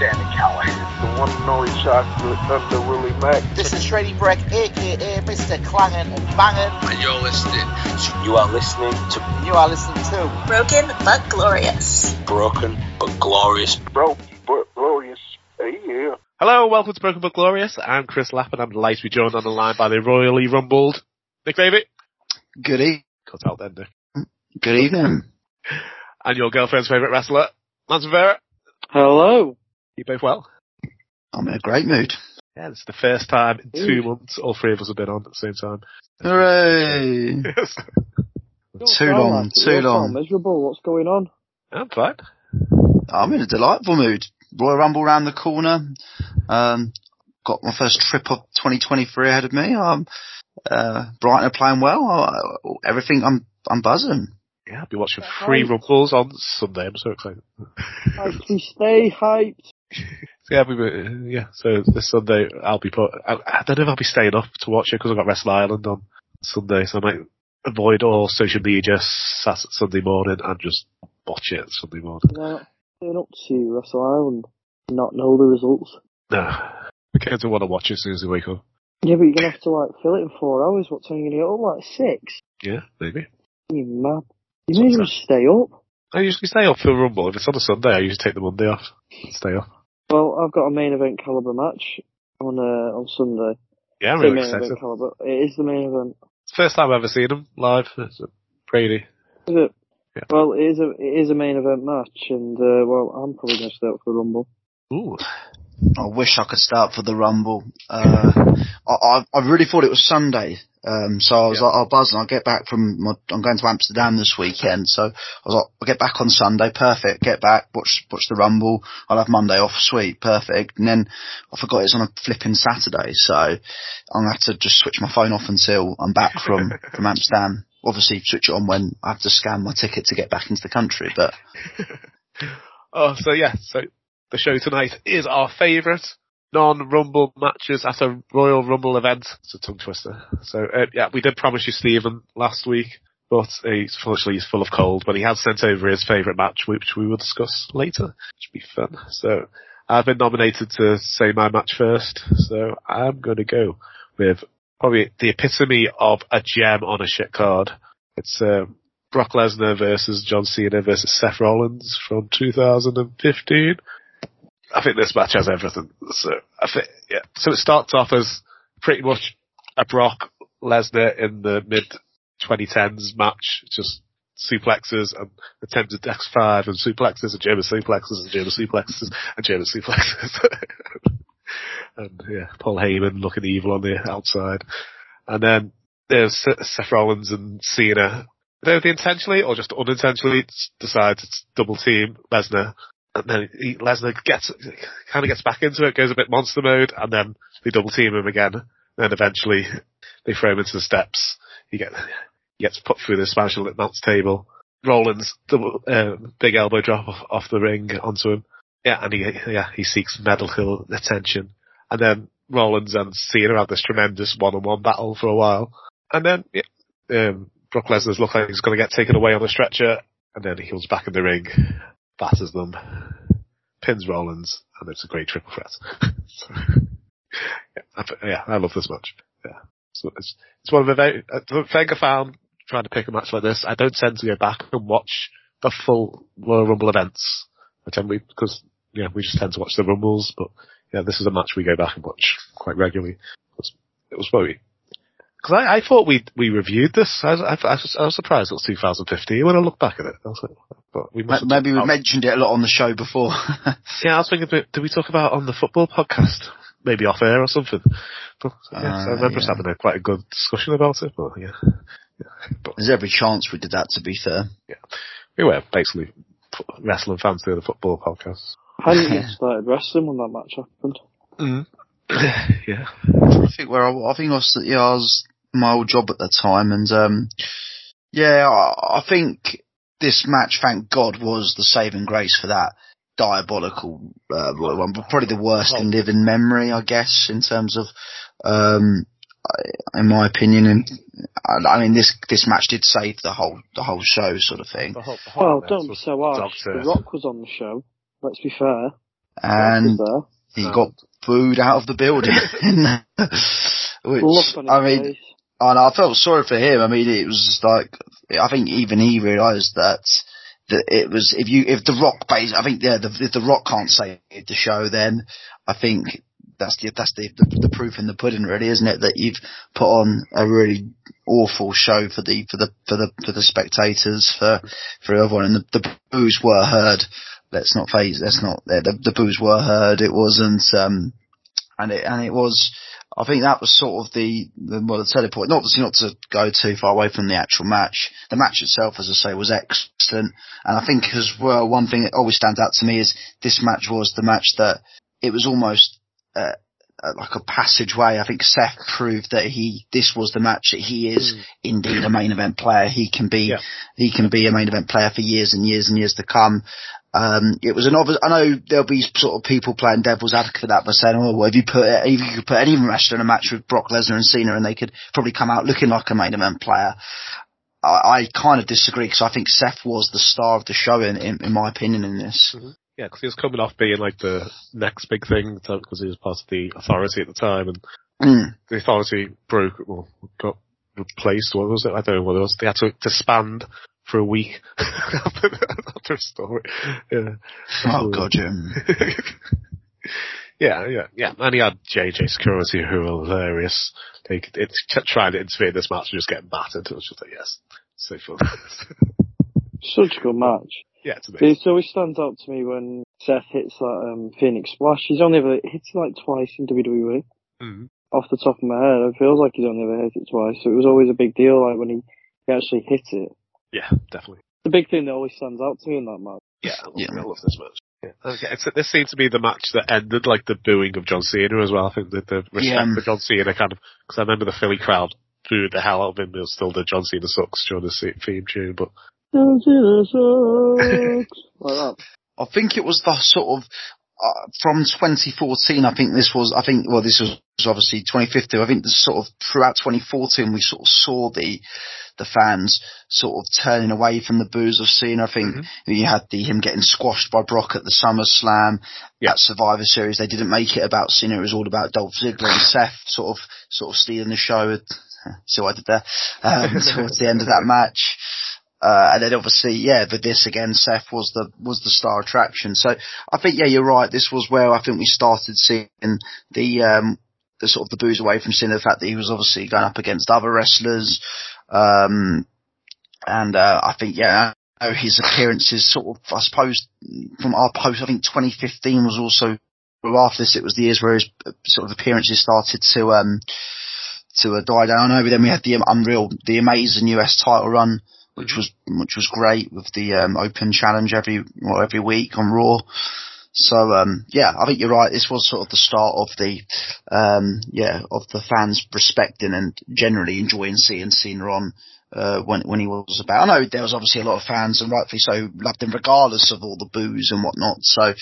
Sami Callihan. The one and only chocolate Thunder Willie Mack. This is Shreddy Breck, aka Mr. Clangin' and Bangin'. And you're listening to. You are listening to. You are listening to. Broken but glorious. Broken but glorious. Broken but glorious. Hey, yeah. Hello, welcome to Broken but Glorious. I'm Chris Lapp and I'm delighted to be joined on the line by the royally rumbled Nick David. Good evening. Cut out then, Nick. Good evening. And your girlfriend's favourite wrestler, Lance Rivera. Hello. You both well? I'm in a great mood. Yeah, it's the first time in two months all three of us have been on at the same time. Hooray! too long, too long. Miserable. What's going on? I'm fine. I'm in a delightful mood. Royal Rumble round the corner. Um, got my first trip of 2023 ahead of me. Um, uh, Brighton are playing well. I, everything, I'm, I'm buzzing. Yeah, I'll be watching three Rumbles on Sunday. I'm so excited. Hyped, stay hyped. So yeah, we, yeah. So this Sunday I'll be put. I, I don't know if I'll be staying up to watch it because I've got Wrestle Island on Sunday, so I might avoid all social media Saturday, Sunday morning and just watch it Sunday morning. No, staying up to Wrestle Island, not know the results. No, the kids will want to watch it as soon as they wake up. Yeah, but you're gonna have to like fill it in four hours. What time are you gonna get up? Like six? Yeah, maybe. You mad? You well stay up. I usually stay up for Rumble. If it's on a Sunday, I usually take the Monday off. Stay up. Well, I've got a main event caliber match on uh, on Sunday. Yeah, I'm really main excited. event caliber. It is the main event. It's the first time I've ever seen him live. It's Brady. Is it? Yeah. Well, it is a it is a main event match, and uh, well, I'm probably gonna stay up for the Rumble. Ooh. I wish I could start for the Rumble. Uh, I, I, I really thought it was Sunday. Um, so I was Yeah. like, I'll buzz and I'll get back from my, I'm going to Amsterdam this weekend. So I was like, I'll get back on Sunday. Perfect. Get back, watch, watch the Rumble. I'll have Monday off. Sweet. Perfect. And then I forgot it's on a flipping Saturday. So I'm going to have to just switch my phone off until I'm back from, from Amsterdam. Obviously switch it on when I have to scan my ticket to get back into the country, but Oh, so yeah, so the show tonight is our favourite non-Rumble matches at a Royal Rumble event. It's a tongue twister. So uh, yeah, we did promise you Stephen last week, but he's fortunately he's full of cold. But he has sent over his favourite match, which we will discuss later. It should be fun. So I've been nominated to say my match first, so I'm going to go with probably the epitome of a gem on a shit card. It's um, Brock Lesnar versus John Cena versus Seth Rollins from 2015. I think this match has everything. So I think yeah. So it starts off as pretty much a Brock Lesnar in the mid 2010s match, just suplexes and attempts attempted F5 and suplexes and German suplexes and German suplexes and German suplexes. and yeah, Paul Heyman looking evil on the outside. And then there's Seth Rollins and Cena. They intentionally or just unintentionally decide to double team Lesnar. And then he, Lesnar gets, kind of gets back into it, goes a bit monster mode, and then they double team him again. Then eventually they throw him into the steps. He gets, he gets put through the Spanish announce table. Rollins double, uh, big elbow drop off, off the ring onto him. Yeah, and he, yeah, he seeks medical attention. And then Rollins and Cena have this tremendous one-on-one battle for a while. And then, yeah, um, Brock Lesnar's look like he's going to get taken away on a stretcher, and then he comes back in the ring, batters them, pins Rollins, and it's a great triple threat. so, yeah, I, yeah, I love this match. Yeah, so it's it's one of the very. Uh, I found trying to pick a match like this, I don't tend to go back and watch the full Royal Rumble events. I tend because yeah, we just tend to watch the Rumbles, but yeah, this is a match we go back and watch quite regularly. It was, it was very because I, I thought we we reviewed this. I, I, I, was, I was surprised it was 2015 when I looked back at it. I was like, but we must have maybe we mentioned it a lot on the show before. Yeah, I was thinking, did did we talk about it on the football podcast? Maybe off air or something. But, yeah, so I Uh, remember us having a quite a good discussion about it. But yeah, yeah. But There's every chance we did that, to be fair. yeah, we were basically wrestling fans doing the football podcast. I hadn't even started wrestling when that match happened. Mm. yeah. I think where I, I think I was, yeah, I was my old job at the time, and um, yeah, I, I think this match, thank God, was the saving grace for that diabolical uh, Royal Rumble. Probably the worst in living memory, I guess, in terms of, um, in my opinion. And I, I mean, this this match did save the whole the whole show, sort of thing. The whole, the whole Well, don't be was so harsh. The Rock was on the show. Let's be fair. And he Oh. got booed out of the building. Which Look on his I mean, face. And I felt sorry for him. I mean, it was just like I think even he realised that that it was if you if the Rock base I think yeah the, if the Rock can't save the show then I think that's the that's the, the the proof in the pudding really isn't it that you've put on a really awful show for the for the for the for the spectators for for everyone and the, the boos were heard. Let's not face. Let's not. The, the boos were heard. It wasn't. Um, and it and it was. I think that was sort of the, the well the teleport. Not to, not to go too far away from the actual match. The match itself, as I say, was excellent. And I think as well, one thing that always stands out to me is this match was the match that it was almost uh, uh, like a passageway. I think Seth proved that he this was the match that he is indeed a main event player. He can be Yeah. he can be a main event player for years and years and years to come. Um, it was an obvious, I know there'll be sort of people playing devil's advocate for that by saying, oh, well, if you put, if you could put any wrestler in a match with Brock Lesnar and Cena and they could probably come out looking like a main event player. I, I kind of disagree because I think Seth was the star of the show in, in, in my opinion in this. Yeah, because he was coming off being like the next big thing because he was part of the authority at the time, and Mm. the authority broke, well, got replaced. What was it? I don't know what it was. They had to disband for a week after, after a story. Yeah. Oh god, Jim. yeah, yeah, yeah. And he had JJ Security who were hilarious. They could, it's trying to interfere in this match and just getting battered. It was just like, yes, so fun. Such a good match. yeah, it's amazing. It always stands out to me when Seth hits that um, Phoenix Splash. He's only ever hit it like twice in WWE. Mhm. Off the top of my head, it feels like he's only ever hit it twice. So it was always a big deal, like when he, he actually hit it. Yeah, definitely. The big thing that always stands out to me in that match. Yeah, I love, Yeah. I love this match. Yeah. Okay, it's, this seemed to be the match that ended like the booing of John Cena as well. I think that the respect Yeah. for John Cena kind of because I remember the Philly crowd booed the hell out of him. It was still the John Cena sucks during the theme tune, but like that. I think it was the sort of uh, from 2014. I think this was. I think well, this was obviously 2015. I think this sort of throughout 2014 we sort of saw the the fans sort of turning away from the boos of Cena. I think you had the him getting squashed by Brock at the SummerSlam. Yeah. At Survivor Series, they didn't make it about Cena. It was all about Dolph Ziggler and Seth sort of sort of stealing the show. See what I did there? Um, towards the end of that match. Uh, and then obviously, yeah, but this again, Seth was the, was the star attraction. So I think, yeah, you're right. This was where I think we started Cena the, um, the sort of the boos away from seeing the fact that he was obviously going up against other wrestlers. Um, and, uh, I think, yeah, his appearances sort of, I suppose, from our post, I think 2015 was also, well, after this, it was the years where his uh, sort of appearances started to, um, to uh, die down over. Then we had the um, unreal, the amazing US title run, which was which was great with the um, open challenge every well, every week on Raw. So um, yeah, I think you're right. This was sort of the start of the um, yeah of the fans respecting and generally enjoying seeing Cena on. Uh, when when he was about, I know there was obviously a lot of fans, and rightfully so, loved him regardless of all the boos and whatnot. So,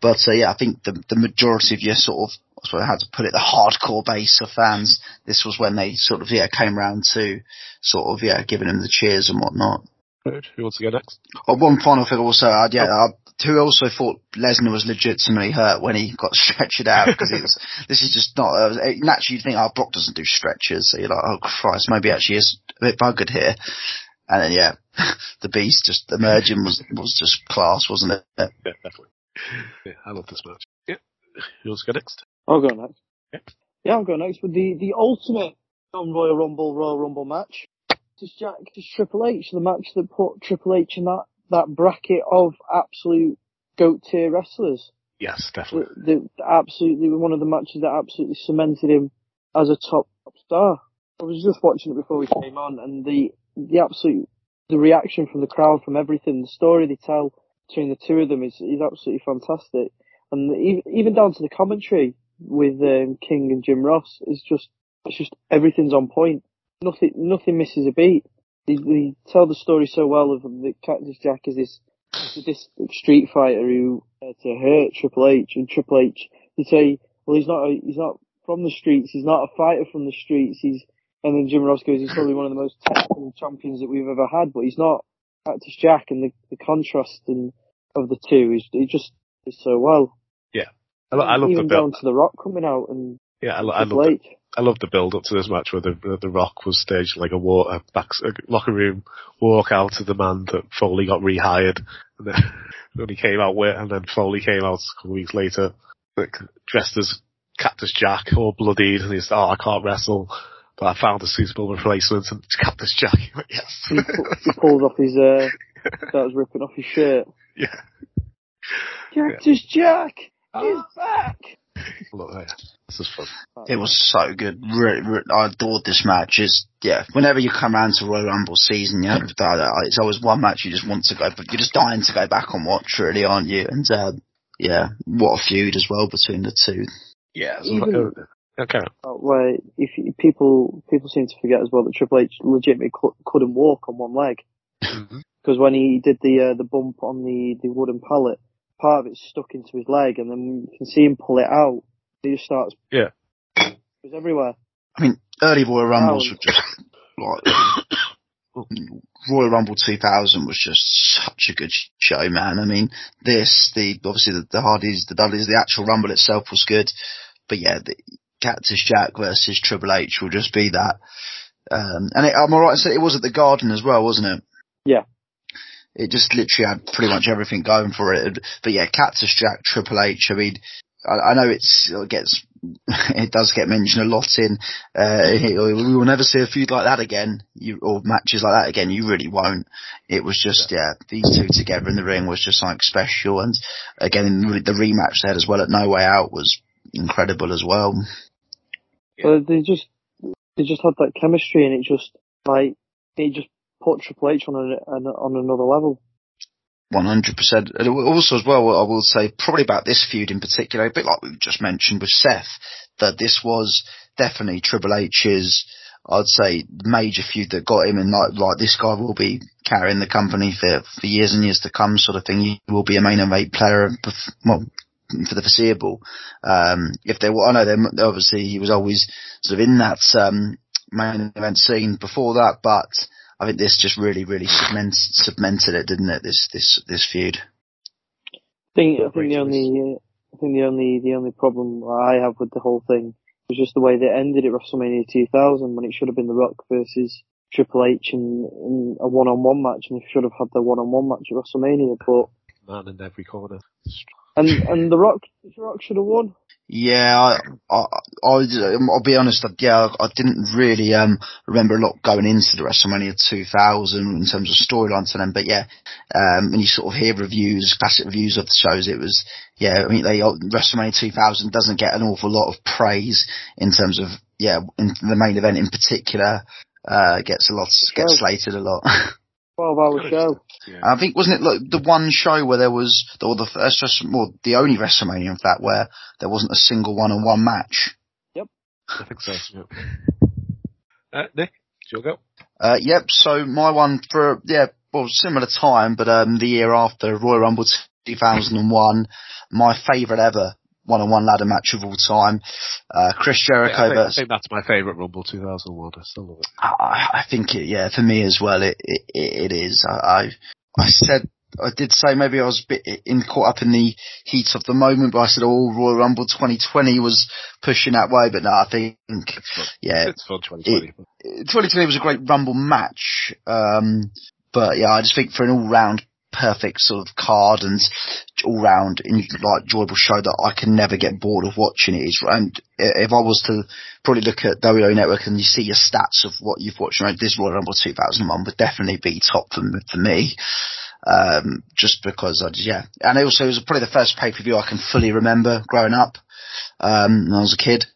but uh, yeah, I think the the majority of your sort of I suppose how to put it, the hardcore base of fans. This was when they sort of yeah came round to sort of yeah giving him the cheers and whatnot. Good. who wants to go next? Oh, one final thing also, uh, yeah, uh, who also thought Lesnar was legitimately hurt when he got stretchered out because it was, this is just not, uh, naturally you'd think, oh, Brock doesn't do stretchers. So you're like, oh Christ, maybe actually is a bit buggered here. And then yeah, the beast just emerging was, was just class, wasn't it? Yeah, definitely. Yeah, I love this match. Yeah. Who wants to go next? I'll go next. Yeah. Yeah, I'll go next with the, the ultimate non-Royal Rumble, Royal Rumble match. Just Jack, just Triple H, the match that put Triple H in that, that bracket of absolute GOAT tier wrestlers. Yes, definitely. the, the absolutely one of the matches that absolutely cemented him as a top, star. I was just watching it before we came on, and the the absolute the reaction from the crowd from everything, the story they tell between the two of them is is absolutely fantastic, and even even down to the commentary with um, King and Jim Ross is just it's just everything's on point. Nothing nothing misses a beat. they, they tell the story so well of the Cactus Jack is this this street fighter who uh, to hurt Triple H, and Triple H they say, well, he's not a, he's not from the streets, he's not a fighter from the streets, he's and then Jim Ross goes, he's probably one of the most technical champions that we've ever had, but he's not Cactus Jack, and the, the contrast and of the two is he just is so well. Yeah, I, lo- I love the Even build. down to the Rock coming out and Yeah, I, lo- I Triple love the, H. I love the build up to this match where the the Rock was staged like a, war, a back a locker room walk out of the man that Foley got rehired, and then when he came out with, and then Foley came out a couple of weeks later, like dressed as Cactus Jack, all bloodied, and he's oh I can't wrestle, but I found a suitable replacement, and it's Cactus Jack. yes, He, pu- he pulls off his uh, starts ripping off his shirt. yeah. Cactus Jack is back. Look, yeah, this is fun. It was so good. Re- re- I adored this match. It's, yeah, whenever you come around to Royal Rumble season, yeah, it's always one match you just want to go, but you're just dying to go back and watch, really, aren't you? And, uh, yeah, what a feud as well between the two. Yeah, Even- okay. Uh, where if you- people people seem to forget as well that Triple H legitimately cou- couldn't walk on one leg Mhm. because when he did the uh, the bump on the the wooden pallet, part of it stuck into his leg, and then you can see him pull it out. He just starts. Yeah. It was everywhere. I mean, early Royal Rumbles Wow. were just like Royal Rumble 2000 was just such a good show, man. I mean, this, the obviously the, the Hardys, the Dudleys, the actual Rumble itself was good, but yeah, the Cactus Jack versus Triple H will just be that. Um, and it, am I right in saying it was at the Garden as well, wasn't it? Yeah. It just literally had pretty much everything going for it. But yeah, Cactus Jack, Triple H. I mean, I, I know it's it gets it does get mentioned a lot in. Uh, we will never see a feud like that again, you, or matches like that again. You really won't. It was just yeah, these two together in the ring was just like special. And again, the rematch they had as well at No Way Out was incredible as well. But they just they just had that chemistry, and it just like it just put Triple H on a, on, on another level. One hundred percent. And also, as well, I will say probably about this feud in particular, a bit like we just mentioned with Seth, that this was definitely Triple H's. I'd say major feud that got him, and like, like this guy will be carrying the company for for years and years to come, sort of thing. He will be a main event player, well, for the foreseeable. Um, if they were, I know they obviously he was always sort of in that um, main event scene before that, but I think this just really, really cement, cemented it, didn't it? This this this feud. I think I think the only uh, I think the only the only problem I have with the whole thing was just the way they ended at WrestleMania 2000 when it should have been The Rock versus Triple H in, in a one-on-one match, and they should have had the one-on-one match at WrestleMania. But Man in every corner. and and The Rock The Rock should have won. Yeah, I, I, I, I'll be honest. Yeah, I didn't really um remember a lot going into the WrestleMania 2000 in terms of storylines and them. But yeah, um, when you sort of hear reviews, classic reviews of the shows, it was yeah. I mean, they WrestleMania 2000 doesn't get an awful lot of praise in terms of yeah, in the main event in particular. Uh, gets a lot, gets slated a lot. 12-hour show. I think wasn't it like the one show where there was, or the first, Wrestle- well, the only WrestleMania in fact where there wasn't a single one-on-one match. Yep. I think so. Yeah. Uh, Nick, do you go? Uh, yep. So my one for yeah, well, similar time, but um, the year after Royal Rumble 2001, my favourite ever one-on-one ladder match of all time. Uh, Chris I Jericho think, I versus. think that's my favourite Rumble 2001. I still love it. I, I think it, yeah, for me as well, it it, it is. I, I I said I did say maybe I was a bit in caught up in the heat of the moment, but I said, oh, Royal Rumble 2020 was pushing that way, but no, I think yeah, It's fun 2020. 2020 was a great Rumble match. Um, but yeah, I just think for an all round perfect sort of card and all round like enjoyable show that I can never get bored of watching it is. And if I was to probably look at WWE Network and you see your stats of what you've watched, right, this Royal Rumble 2001 would definitely be top for, for me. Um, just because I, yeah. And also it was probably the first pay per view I can fully remember growing up, um, when I was a kid.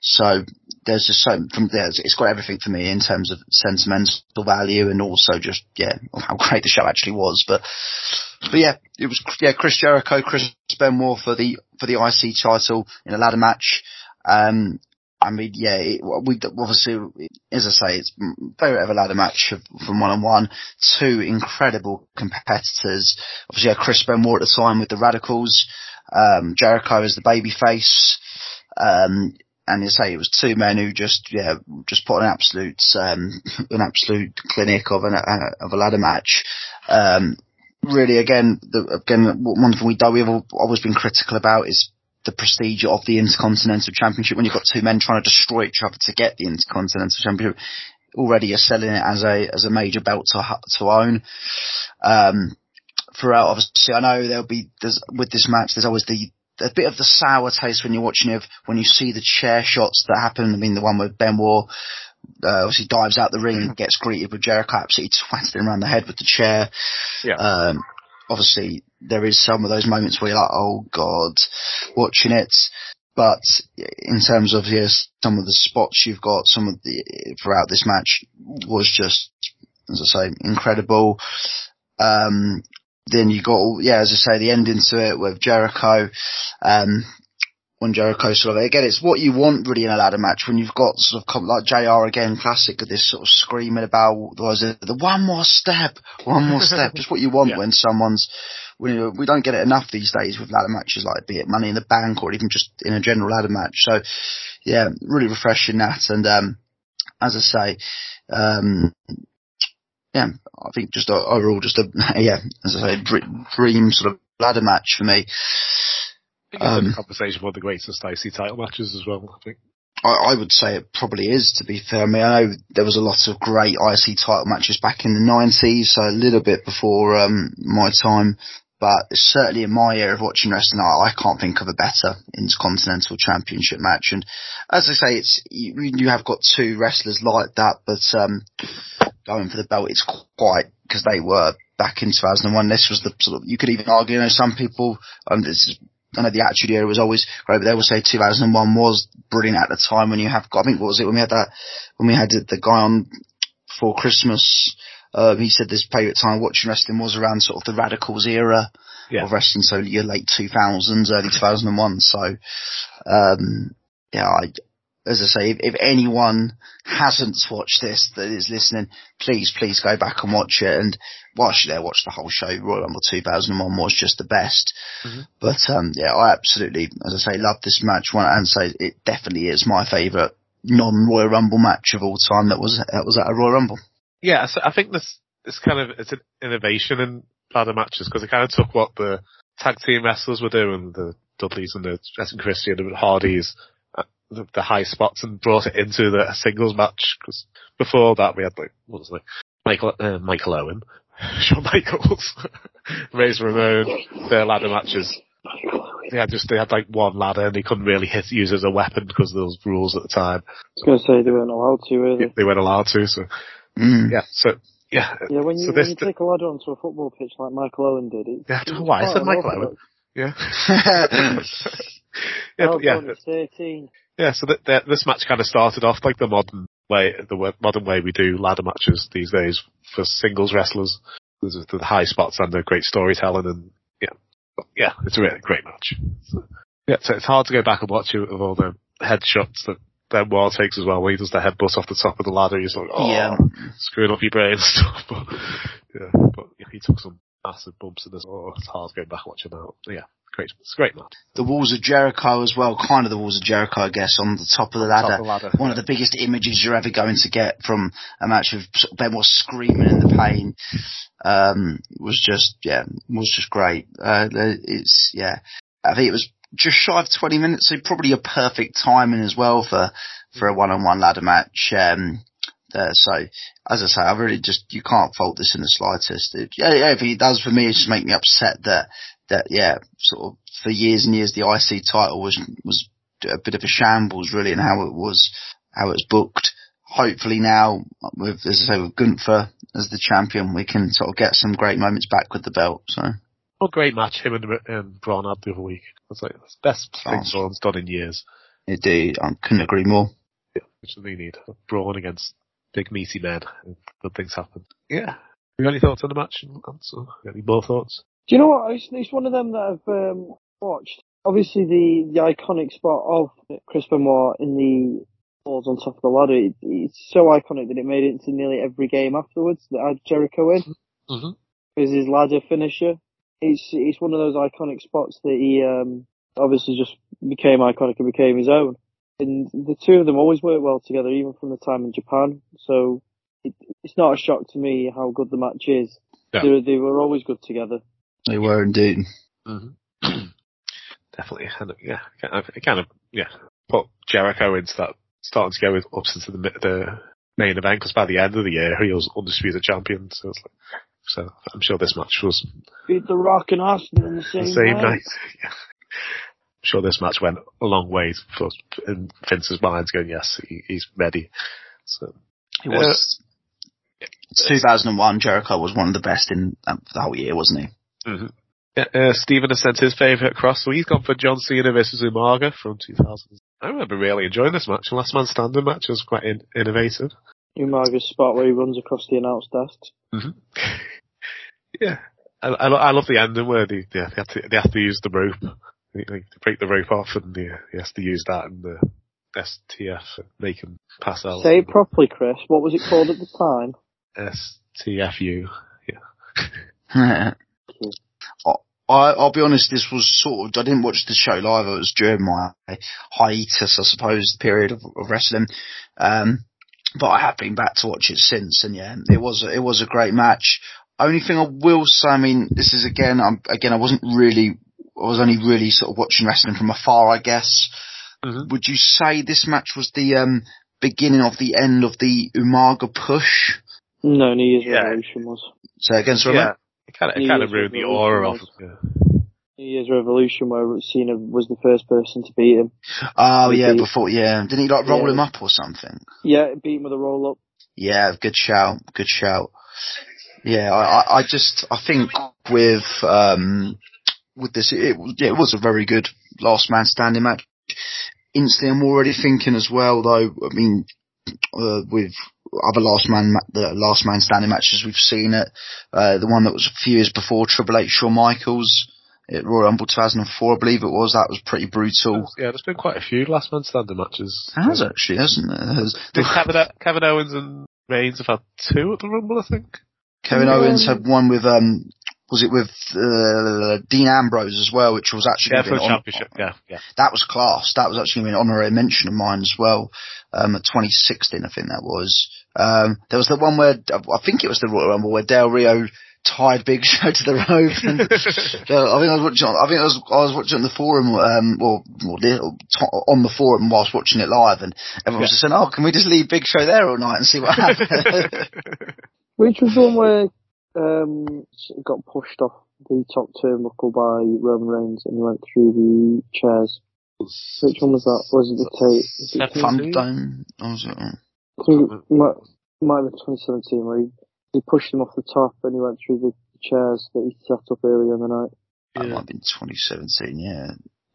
So there's just so from there, it's got everything for me in terms of sentimental value and also just yeah how great the show actually was. But but yeah, it was yeah Chris Jericho, Chris Benoit for the for the IC title in a ladder match. Um, I mean, yeah, it, we obviously, as I say, it's very ever ladder match from one on one. Two incredible competitors. Obviously, had Chris Benoit at the time with the Radicalz. Um, Jericho as the baby face. Um, and you say it was two men who just, yeah, just put an absolute, um, an absolute clinic of an, uh, of a ladder match. Um, really, again, the, again, one thing we do, we've always been critical about is the prestige of the Intercontinental Championship when you've got two men trying to destroy each other to get the Intercontinental Championship. Already you're selling it as a as a major belt to to own. Um, throughout, obviously, I know there'll be with this match. There's always the a bit of the sour taste when you're watching it when you see the chair shots that happen. I mean, the one with Benoit uh, obviously dives out the ring and gets greeted with Jericho absolutely twatted him around the head with the chair. Yeah. Um, obviously there is some of those moments where you're like, oh god, watching it. But in terms of yes, some of the spots you've got, some of the throughout this match was just, as I say, incredible. Um, then you got, yeah, as I say, the ending to it with Jericho. Um, when Jericho sort of again, it's what you want really in a ladder match when you've got sort of like Jr. again, classic of this sort of screaming about was it the one more step, one more step, just what you want yeah. when someone's. We, we don't get it enough these days with ladder matches like be it Money in the Bank or even just in a general ladder match. So yeah, really refreshing that. And um, as I say, um, yeah, I think just overall, just a yeah, as I say, dream sort of ladder match for me. Um, conversation about the greatest IC title matches as well. I think. I, I, would say it probably is. To be fair, I mean, I know there was a lot of great IC title matches back in the nineties, so a little bit before um, my time. But certainly in my era of watching wrestling, I, I can't think of a better intercontinental championship match. And as I say, it's you, you have got two wrestlers like that, but um, going for the belt, it's quite because they were back in 2001. This was the sort of you could even argue. You know, some people, and this is I know the Attitude Era was always great, but they will say 2001 was brilliant at the time when you have, I think what was it when we had that, when we had the guy on for Christmas, uh, he said his favourite time watching wrestling was around sort of the Radicalz era yeah. of wrestling, so your late 2000s, early 2001. So, um, yeah, I, as I say, if, if, anyone hasn't watched this that is listening, please, please go back and watch it. And whilst you're there, watch the whole show. Royal Rumble 2001 was just the best. Mm-hmm. But um, yeah, I absolutely, as I say, love this match. One and say it definitely is my favourite non-Royal Rumble match of all time. That was that was at a Royal Rumble. Yeah, so I think this this kind of it's an innovation in ladder matches because it kind of took what the tag team wrestlers were doing, the Dudleys and the Edge and Christian and the Hardys, the, the, high spots and brought it into the singles match. Because before that we had like what was it, Michael uh, Michael Owen, Shawn Michaels, Razor Ramon, their ladder matches. They had just they had like one ladder and they couldn't really hit use as a weapon because of those rules at the time. I was going to say they weren't allowed to, were they? They weren't allowed to, so mm. yeah. So yeah. Yeah, when you, so when you take a ladder onto a football pitch like Michael Owen did, it, yeah, I don't know why I said Michael Owen. Yeah. yeah, yeah. 13. Yeah, so th- th- this match kind of started off like the modern way, the modern way we do ladder matches these days for singles wrestlers. There's the high spots and the great storytelling and yeah, yeah, it's a really great match. So, yeah, so it's hard to go back and watch it with all the headshots that Benoit takes as well, when he does the headbutt off the top of the ladder. He's like, oh, yeah. screwing up your brain and stuff. But yeah, but yeah, he took some massive bumps in this. Oh, it's hard to go back watching that. Yeah, great. It's great match. The Walls of Jericho as well, kind of the Walls of Jericho, I guess, on the top of the ladder. Of the ladder One yeah. of the biggest images you're ever going to get from a match of Benoit screaming in the pain. Um, was just, yeah, was just great. Uh, it's, yeah, I think it was just shy of 20 minutes, so probably a perfect timing as well for, for a one-on-one ladder match. Um, uh, so, as I say, I really just, you can't fault this in the slightest. It, yeah, yeah, if he does for me, it just make me upset that that yeah, sort of for years and years the IC title was was a bit of a shambles really, and how it was how it was booked. Hopefully now, with as I say, with Gunther as the champion, we can sort of get some great moments back with the belt. So. What a great match him and, and Braun had the other week. It's like the best oh. thing oh. Braun's done in years. Indeed, I couldn't agree more. Yeah, which they need. Braun against big meaty men. Good things happen. Yeah. You got any thoughts on the match? Any more thoughts? Do you know what? It's, it's one of them that I've um, watched. Obviously, the, the iconic spot of Chris Benoit in the falls on top of the ladder. It, it's so iconic that it made it into nearly every game afterwards that had Jericho in. Mhm. Is his ladder finisher. It's it's one of those iconic spots that he um, obviously just became iconic and became his own. And the two of them always work well together, even from the time in Japan. So it, it's not a shock to me how good the match is. Yeah. They, they were always good together. They were indeed. Mhm. Definitely, and yeah, kind of, it kind of yeah put Jericho into that starting to go with ups into the the main event because by the end of the year he was undisputed champion. So it's like, so I'm sure this match was Beat the Rock and Austin in the same, the same night. night. Yeah. I'm sure this match went a long way for in Vince's mind, going yes, he, he's ready. So It was. It's 2001. Jericho was one of the best in um, the whole year, wasn't he? Mhm. Uh, Stephen has sent his favourite across, so he's gone for John Cena versus Umaga from 2000. I remember really enjoying this match. The last man standing match was quite in- innovative. Umaga's spot where he runs across the announce desk. hmm yeah, I, I, I love the ending where they, they, have to, they have to use the rope. They, they break the rope off and they, he has to use that and the STF and make him pass out. Say it properly, Chris. What was it called at the time? STFU. I, I'll be honest, this was sort of, I didn't watch the show live, it was during my hiatus, I suppose, period of, of wrestling. Um, but I have been back to watch it since, and yeah, it was, a, it was a great match. Only thing I will say, I mean, this is again, I'm, again, I wasn't really, I was only really sort of watching wrestling from afar, I guess. Mhm. Would you say this match was the, um, beginning of the end of the Umaga push? No, New Year's Yeah. Revolution was. So against Yeah, it kind of, it kind of ruined the aura of was- it. Yeah. New Year's Revolution where Cena was the first person to beat him. Oh yeah, Maybe- before yeah, didn't he like roll Yeah. him up or something? Yeah, beat him with a roll up. Yeah, good shout, good shout. Yeah, I, I, I just I think with um with this it, was- yeah, it was a very good last man standing match. Instantly, I'm already thinking as well though. I mean, uh, with other last man the last man standing matches we've seen it, uh, the one that was a few years before Triple H Shawn Michaels at Royal Rumble 2004, I believe it was. That was pretty brutal. Yeah, there's been quite a few last man standing matches. It has actually, hasn't it? It has. Did Kevin, Kevin Owens and Reigns have had two at the Rumble, I think. Kevin Owens had one with um was it with uh, Dean Ambrose as well, which was actually Yeah, gonna for be the an hon- championship. Yeah, yeah. that was class. That was actually an honorary mention of mine as well. Um, at 2016, I think that was. Um, there was the one where I think it was the Royal Rumble where Del Rio tied Big Show to the rope. And, uh, I think I was watching. I think I was I was watching the forum, um, or, or on the forum whilst watching it live, and everyone was just saying, "Oh, can we just leave Big Show there all night and see what happens?" Which was the one where um it got pushed off the top turnbuckle by Roman Reigns and he went through the chairs. Which one was that? Was it the tape? Was it tape? Thunderdome. Or was it? I think it might, might have been 2017 where he, he pushed him off the top and he went through the chairs that he set up earlier in the night. That Yeah. might have been 2017. Yeah.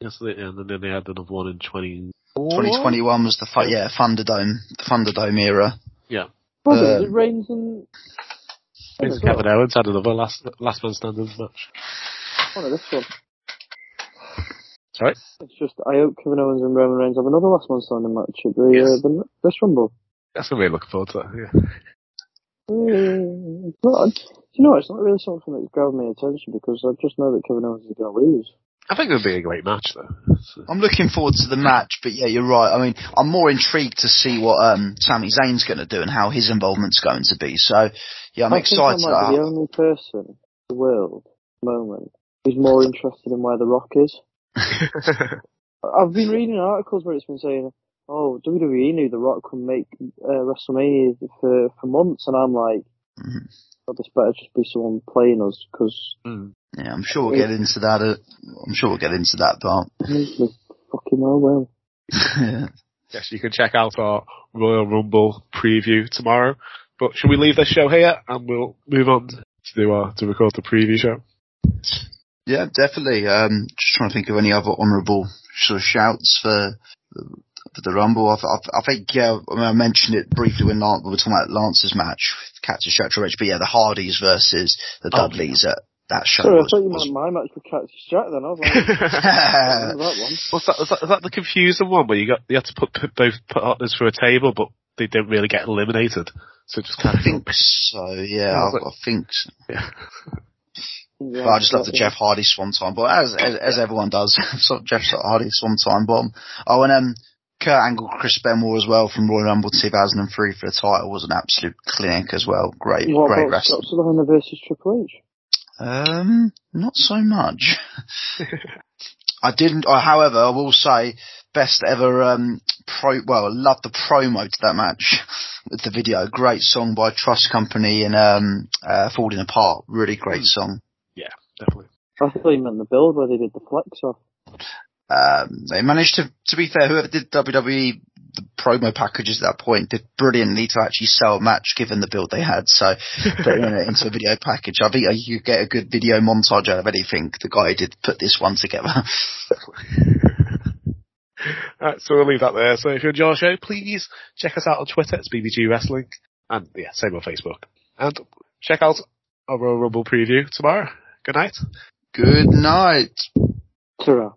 Yes, they, and then they had another one in 20. 2021 was the fu- yeah Thunderdome, the Thunderdome era. Yeah. Was it? Um, Was it Reigns and Reigns and Kevin Owens had another last last man standing match. oh no, this one. Sorry? It's just I hope Kevin Owens and Roman Reigns have another last man standing match at the Yes. uh, the this Rumble. That's gonna be looking forward to that. Yeah. Mm, it's not, you know, it's not really something that's grabbed my attention because I just know that Kevin Owens is going to lose. I think it'll be a great match though. So- I'm looking forward to the match, but yeah, you're right. I mean, I'm more intrigued to see what um Sami Zayn's going to do and how his involvement's going to be. So yeah, I'm I excited. think I might be the only person in the world at the moment who's more interested in where The Rock is. I've been reading articles where it's been saying, "Oh, WWE knew The Rock would make uh, WrestleMania for for months," and I'm like, Mhm. "Oh, this better just be someone playing us because Mm. Yeah, I'm sure we'll get into that. Uh, I'm sure we'll get into that part. they fucking well will." yeah. yes, you can check out our Royal Rumble preview tomorrow. But should we leave this show here and we'll move on to do our to record the preview show? Yeah, definitely. Um, just trying to think of any other honourable sort of shouts for for the Rumble. I, I, I think yeah, I, mentioned it briefly when Lance, we were talking about Lance's match, Cactus Triple H, but yeah, the Hardys versus the Oh, Dudleys at that show Sorry, I was, thought you was meant my match with Cactus Jack then. I was like, that one. What's that, is that? Is that the confusing one where you got you had to put, put both partners through a table, but they don't really get eliminated? So just kind I of think so. Yeah, Yeah, I, like- I think. So. yeah. Yeah, But I just love the. Jeff Hardy Swanton bomb, as as, as everyone does. so Jeff Hardy Swanton bomb. Oh, and um, Kurt Angle, Chris Benoit as well from Royal Rumble 2003 for the title was an absolute clinic as well. Great, What great about wrestler. Scott Sullivan versus Triple H? Um, not so much. I didn't. Uh, however, I will say best ever um pro. Well, I love the promo to that match with the video. Great song by Trust Company and um uh, Falling Apart. Really great song. Yeah, definitely. I thought you meant the build where they did the flex off. Um, they managed to, to be fair, whoever did WWE the promo packages at that point did brilliantly to actually sell a match given the build they had. So putting it into a video package, I think you get a good video montage out of anything. The guy did put this one together. Alright, so we'll leave that there. So if you enjoy our show, please check us out on Twitter. It's BBG Wrestling. And yeah, same on Facebook. And check out our Royal Rumble preview tomorrow. Good night. good night. Ta-ra.